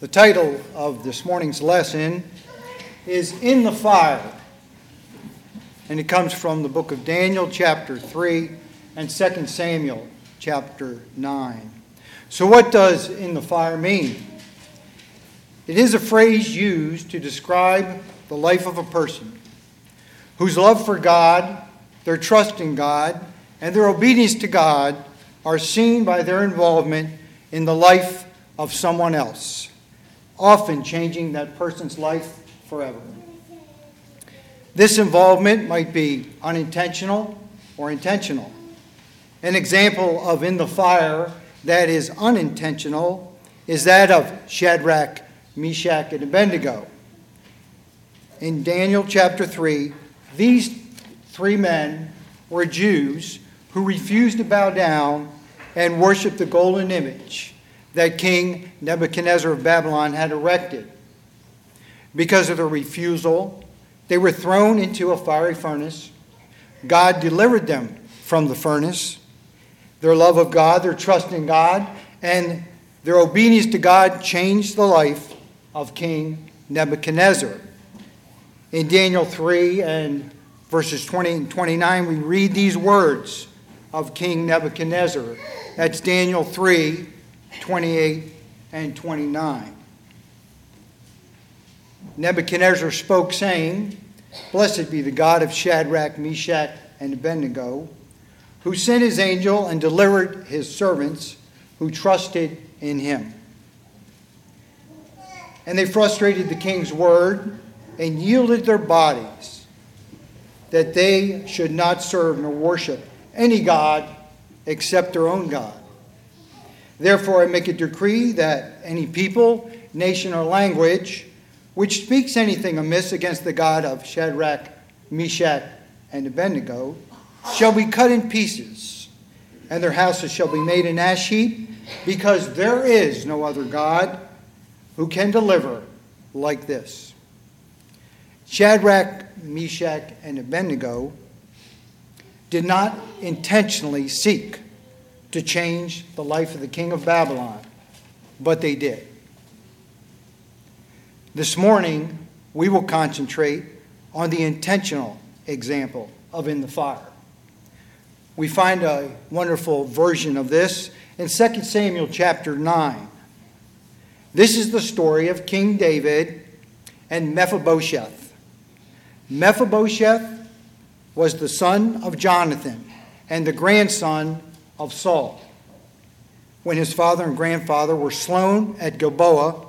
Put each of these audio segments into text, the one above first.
The title of this morning's lesson is In the Fire, and it comes from the book of Daniel, chapter 3, and 2 Samuel, chapter 9. So, what does in the fire mean? It is a phrase used to describe the life of a person whose love for God, their trust in God, and their obedience to God are seen by their involvement in the life of someone else often changing that person's life forever. This involvement might be unintentional or intentional. An example of in the fire that is unintentional is that of Shadrach, Meshach, and Abednego. In Daniel chapter 3, these three men were Jews who refused to bow down and worship the golden image that King Nebuchadnezzar of Babylon had erected. Because of their refusal, they were thrown into a fiery furnace. God delivered them from the furnace. Their love of God, their trust in God, and their obedience to God changed the life of King Nebuchadnezzar. In Daniel 3 and verses 20 and 29, we read these words of King Nebuchadnezzar. That's Daniel 3 28 and 29. Nebuchadnezzar spoke, saying, Blessed be the God of Shadrach, Meshach, and Abednego, who sent his angel and delivered his servants who trusted in him. And they frustrated the king's word and yielded their bodies that they should not serve nor worship any God except their own God. Therefore, I make a decree that any people, nation, or language which speaks anything amiss against the God of Shadrach, Meshach, and Abednego shall be cut in pieces, and their houses shall be made an ash heap, because there is no other God who can deliver like this. Shadrach, Meshach, and Abednego did not intentionally seek to change the life of the king of Babylon, but they did. This morning, we will concentrate on the intentional example of in the fire. We find a wonderful version of this in 2 Samuel chapter 9. This is the story of King David and Mephibosheth. Mephibosheth was the son of Jonathan and the grandson of Saul. When his father and grandfather were slain at Gilboa,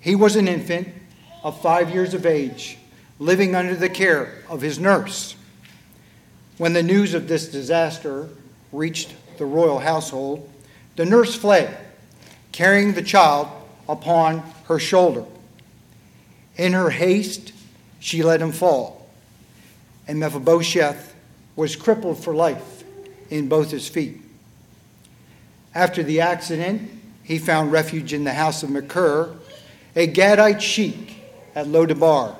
he was an infant of five years of age, living under the care of his nurse. When the news of this disaster reached the royal household, the nurse fled, carrying the child upon her shoulder. In her haste, she let him fall, and Mephibosheth was crippled for life in both his feet. After the accident, he found refuge in the house of Makir, a Gadite sheik at Lodabar,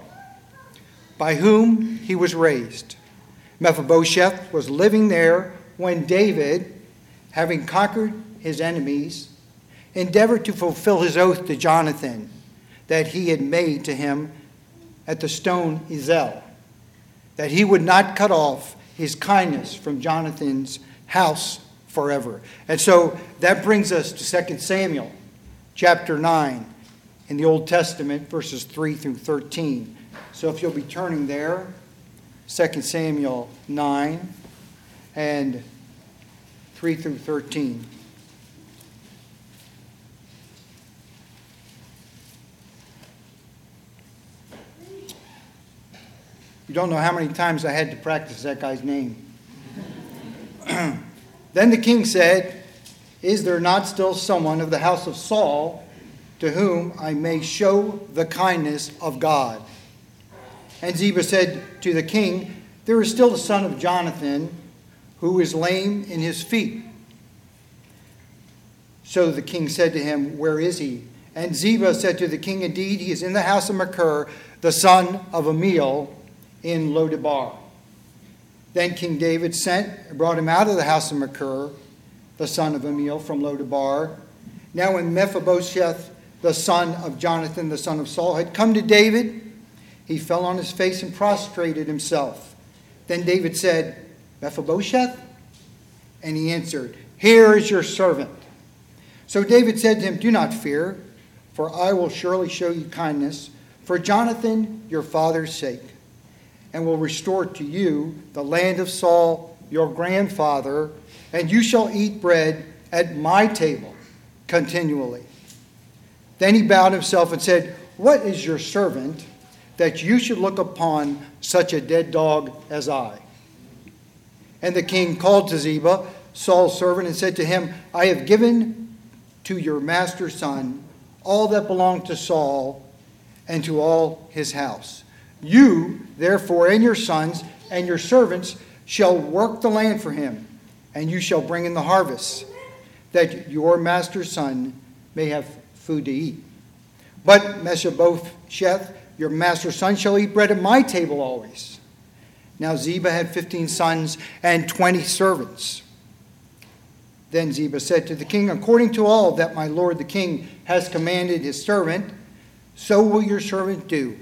by whom he was raised. Mephibosheth was living there when David, having conquered his enemies, endeavored to fulfill his oath to Jonathan that he had made to him at the stone Ezel, that he would not cut off his kindness from Jonathan's house forever. And so that brings us to 2 Samuel chapter 9 in the Old Testament, verses 3 through 13. So if you'll be turning there, 2 Samuel 9 and 3 through 13. You don't know how many times I had to practice that guy's name. Then the king said, Is there not still someone of the house of Saul to whom I may show the kindness of God? And Ziba said to the king, There is still the son of Jonathan who is lame in his feet. So the king said to him, Where is he? And Ziba said to the king, Indeed, he is in the house of Makir, the son of Amiel, in Lodabar. Then King David sent brought him out of the house of Makir, the son of Amiel, from Lodabar. Now when Mephibosheth the son of Jonathan, the son of Saul, had come to David, he fell on his face and prostrated himself. Then David said, Mephibosheth? And he answered, Here is your servant. So David said to him, Do not fear, for I will surely show you kindness for Jonathan, your father's sake, and will restore to you the land of Saul, your grandfather, and you shall eat bread at my table continually. Then he bowed himself and said, What is your servant that you should look upon such a dead dog as I? And the king called to Ziba, Saul's servant, and said to him, I have given to your master's son all that belonged to Saul and to all his house. You, therefore, and your sons and your servants shall work the land for him, and you shall bring in the harvest, that your master's son may have food to eat. But Mephibosheth, your master's son, shall eat bread at my table always. Now Ziba had fifteen sons and twenty servants. Then Ziba said to the king, According to all that my lord the king has commanded his servant, so will your servant do.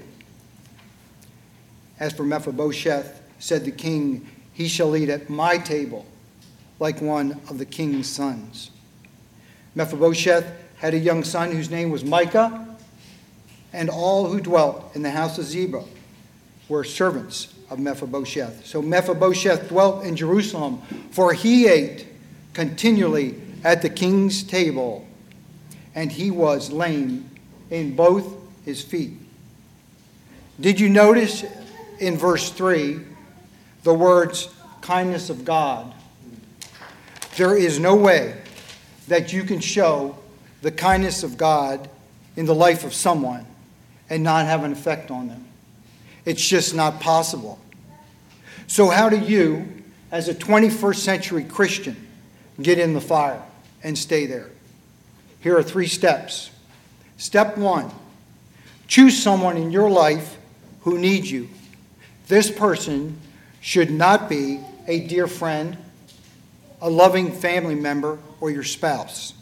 As for Mephibosheth, said the king, he shall eat at my table like one of the king's sons. Mephibosheth had a young son whose name was Micah, and all who dwelt in the house of Ziba were servants of Mephibosheth. So Mephibosheth dwelt in Jerusalem, for he ate continually at the king's table, and he was lame in both his feet. Did you notice in verse 3 the words kindness of God? There is no way that you can show the kindness of God in the life of someone and not have an effect on them. It's just not possible. So, how do you, as a 21st century Christian, get in the fire and stay there? Here are three steps. Step one choose someone in your life who needs you. This person should not be a dear friend, a loving family member, or your spouse.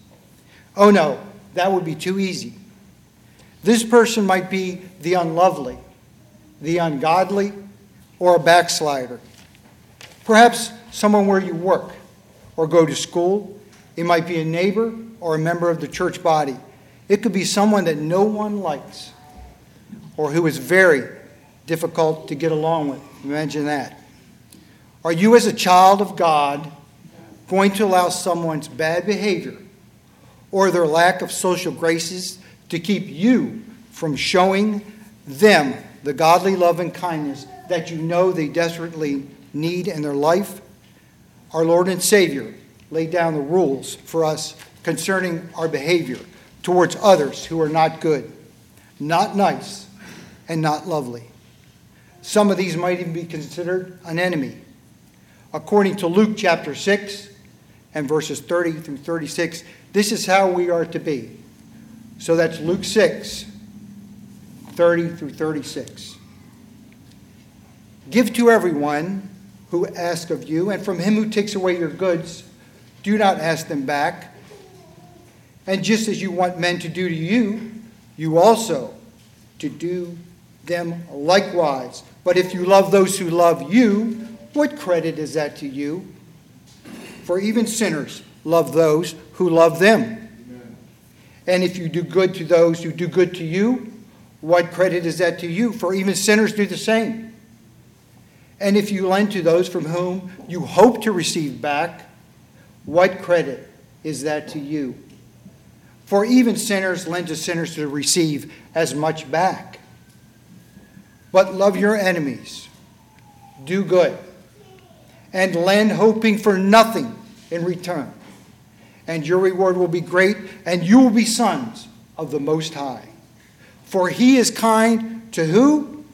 Oh no, that would be too easy. This person might be the unlovely, the ungodly, or a backslider. Perhaps someone where you work or go to school. It might be a neighbor or a member of the church body. It could be someone that no one likes or who is very difficult to get along with. Imagine that. Are you, as a child of God, going to allow someone's bad behavior or their lack of social graces to keep you from showing them the godly love and kindness that you know they desperately need in their life? Our Lord and Savior laid down the rules for us concerning our behavior towards others who are not good, not nice, and not lovely. Some of these might even be considered an enemy. According to Luke chapter 6 and verses 30 through 36, this is how we are to be. So that's Luke 6, 30 through 36. Give to everyone who asks of you, and from him who takes away your goods, do not ask them back. And just as you want men to do to you, you also to do them likewise. But if you love those who love you, what credit is that to you? For even sinners love those who love them. And if you do good to those who do good to you, what credit is that to you? For even sinners do the same. And if you lend to those from whom you hope to receive back, what credit is that to you? For even sinners lend to sinners to receive as much back. But love your enemies, do good, and lend hoping for nothing in return. And your reward will be great, and you will be sons of the Most High. For he is kind to who?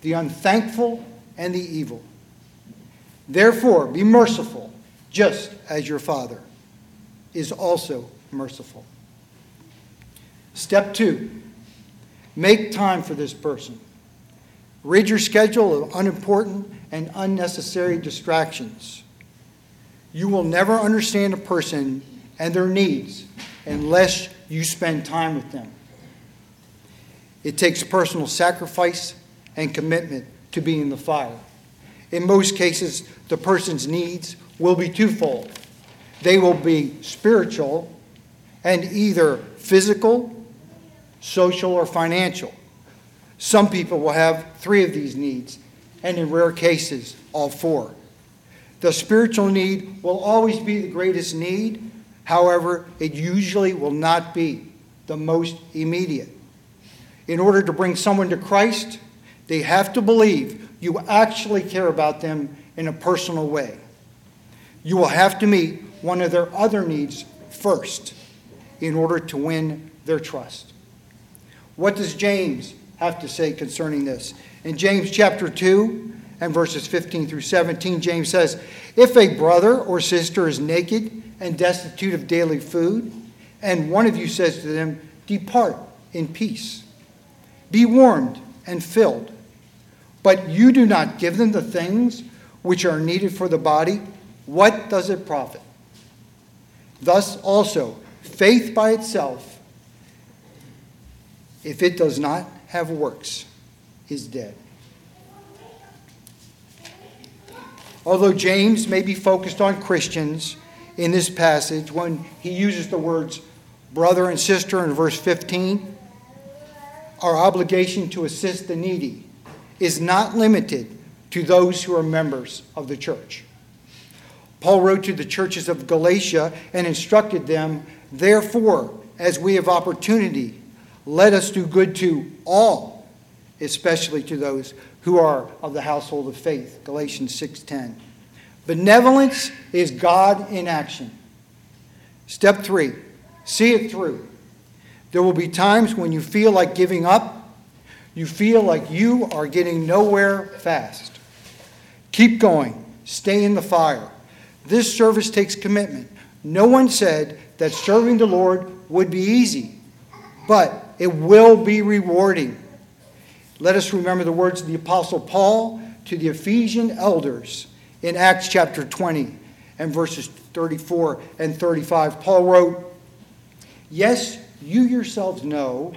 The unthankful and the evil. Therefore, be merciful, just as your Father is also merciful. Step two make time for this person. Rid your schedule of unimportant and unnecessary distractions. You will never understand a person and their needs unless you spend time with them. It takes personal sacrifice and commitment to be in the fire. In most cases, the person's needs will be twofold they will be spiritual and either physical, social, or financial. Some people will have three of these needs, and in rare cases, all four. The spiritual need will always be the greatest need, however, it usually will not be the most immediate. In order to bring someone to Christ, they have to believe you actually care about them in a personal way. You will have to meet one of their other needs first in order to win their trust. What does James have to say concerning this? In James chapter 2 and verses 15 through 17, James says, If a brother or sister is naked and destitute of daily food, and one of you says to them, Depart in peace, be warmed and filled, but you do not give them the things which are needed for the body, what does it profit? Thus also, faith by itself, if it does not have works, is dead. Although James may be focused on Christians in this passage, when he uses the words brother and sister in verse 15, our obligation to assist the needy is not limited to those who are members of the church. Paul wrote to the churches of Galatia and instructed them, Therefore, as we have opportunity, let us do good to all, especially to those who are of the household of faith. Galatians 6:10. Benevolence is God in action. Step 3. See it through. There will be times when you feel like giving up. You feel like you are getting nowhere fast. Keep going. Stay in the fire. This service takes commitment. No one said that serving the Lord would be easy, but it will be rewarding. Let us remember the words of the Apostle Paul to the Ephesian elders in Acts chapter 20 and verses 34 and 35. Paul wrote, Yes, you yourselves know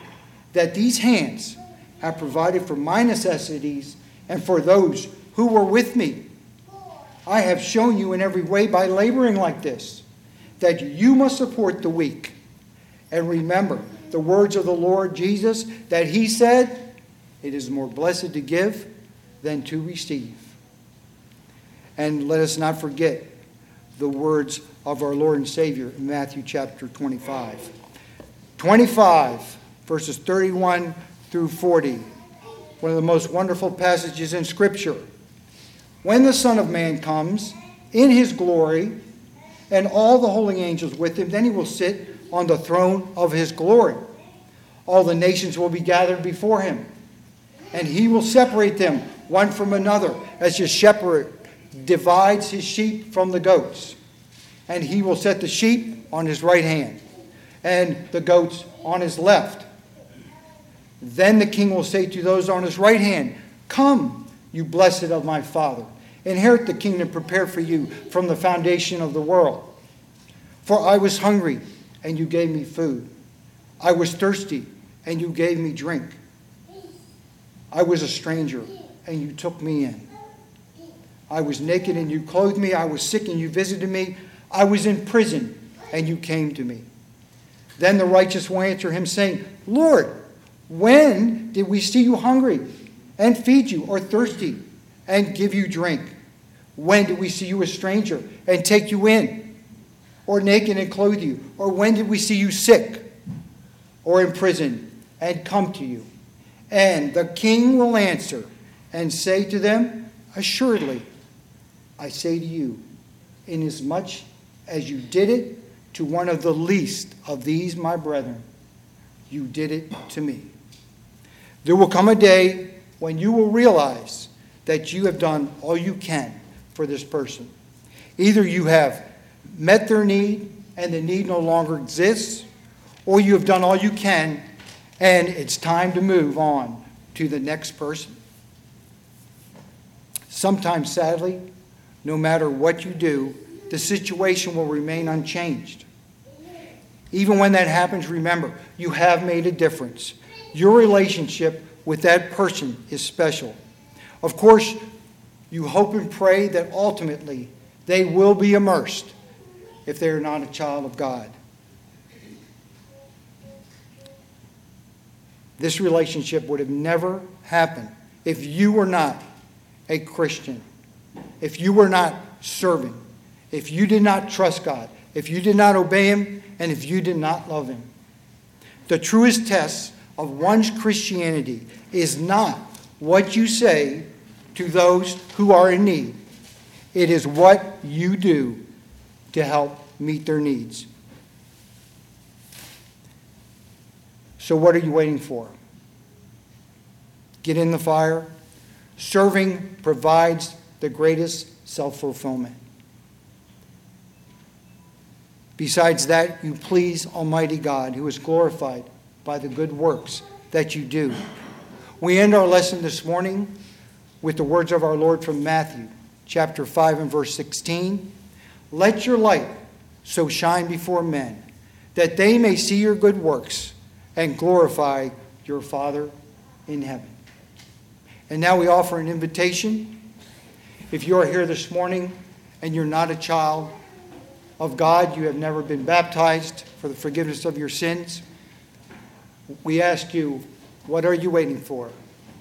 that these hands have provided for my necessities and for those who were with me I have shown you in every way by laboring like this that you must support the weak. And remember the words of the Lord Jesus that he said, It is more blessed to give than to receive. And let us not forget the words of our Lord and Savior in Matthew chapter 25. 25, verses 31 through 40. One of the most wonderful passages in Scripture when the Son of Man comes in his glory and all the holy angels with him, then he will sit on the throne of his glory. All the nations will be gathered before him, and he will separate them one from another, as a shepherd divides his sheep from the goats. And he will set the sheep on his right hand, and the goats on his left. Then the king will say to those on his right hand, Come, you blessed of my Father Inherit the kingdom prepared for you from the foundation of the world. For I was hungry, and you gave me food. I was thirsty, and you gave me drink. I was a stranger, and you took me in. I was naked, and you clothed me. I was sick, and you visited me. I was in prison, and you came to me. Then the righteous will answer him, saying, Lord, when did we see you hungry and feed you, or thirsty and give you drink? When did we see you a stranger and take you in? Or naked and clothe you? Or when did we see you sick or in prison and come to you? And the king will answer and say to them, Assuredly, I say to you, inasmuch as you did it to one of the least of these my brethren, you did it to me. There will come a day when you will realize that you have done all you can for this person. Either you have met their need and the need no longer exists, or you have done all you can and it's time to move on to the next person. Sometimes, sadly, no matter what you do, the situation will remain unchanged. Even when that happens, remember, you have made a difference. Your relationship with that person is special. Of course, you hope and pray that ultimately they will be immersed if they are not a child of God. This relationship would have never happened if you were not a Christian, if you were not serving, if you did not trust God, if you did not obey Him, and if you did not love Him. The truest test of one's Christianity is not what you say to those who are in need, it is what you do to help meet their needs. So, what are you waiting for? Get in the fire. Serving provides the greatest self fulfillment. Besides that, you please Almighty God, who is glorified by the good works that you do. We end our lesson this morning with the words of our Lord from Matthew chapter 5 and verse 16. Let your light so shine before men that they may see your good works and glorify your Father in heaven. And now we offer an invitation. If you are here this morning and you're not a child of God, you have never been baptized for the forgiveness of your sins, we ask you, what are you waiting for?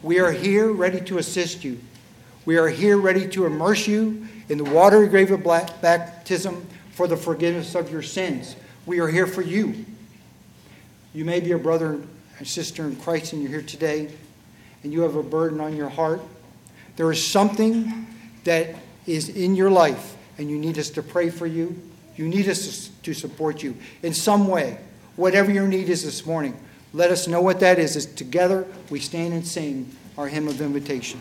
We are here ready to assist you. We are here ready to immerse you in the watery grave of baptism for the forgiveness of your sins. We are here for you. You may be a brother and sister in Christ and you're here today and you have a burden on your heart. There is something that is in your life and you need us to pray for you. You need us to support you in some way. Whatever your need is this morning, let us know what that is as together we stand and sing our hymn of invitation.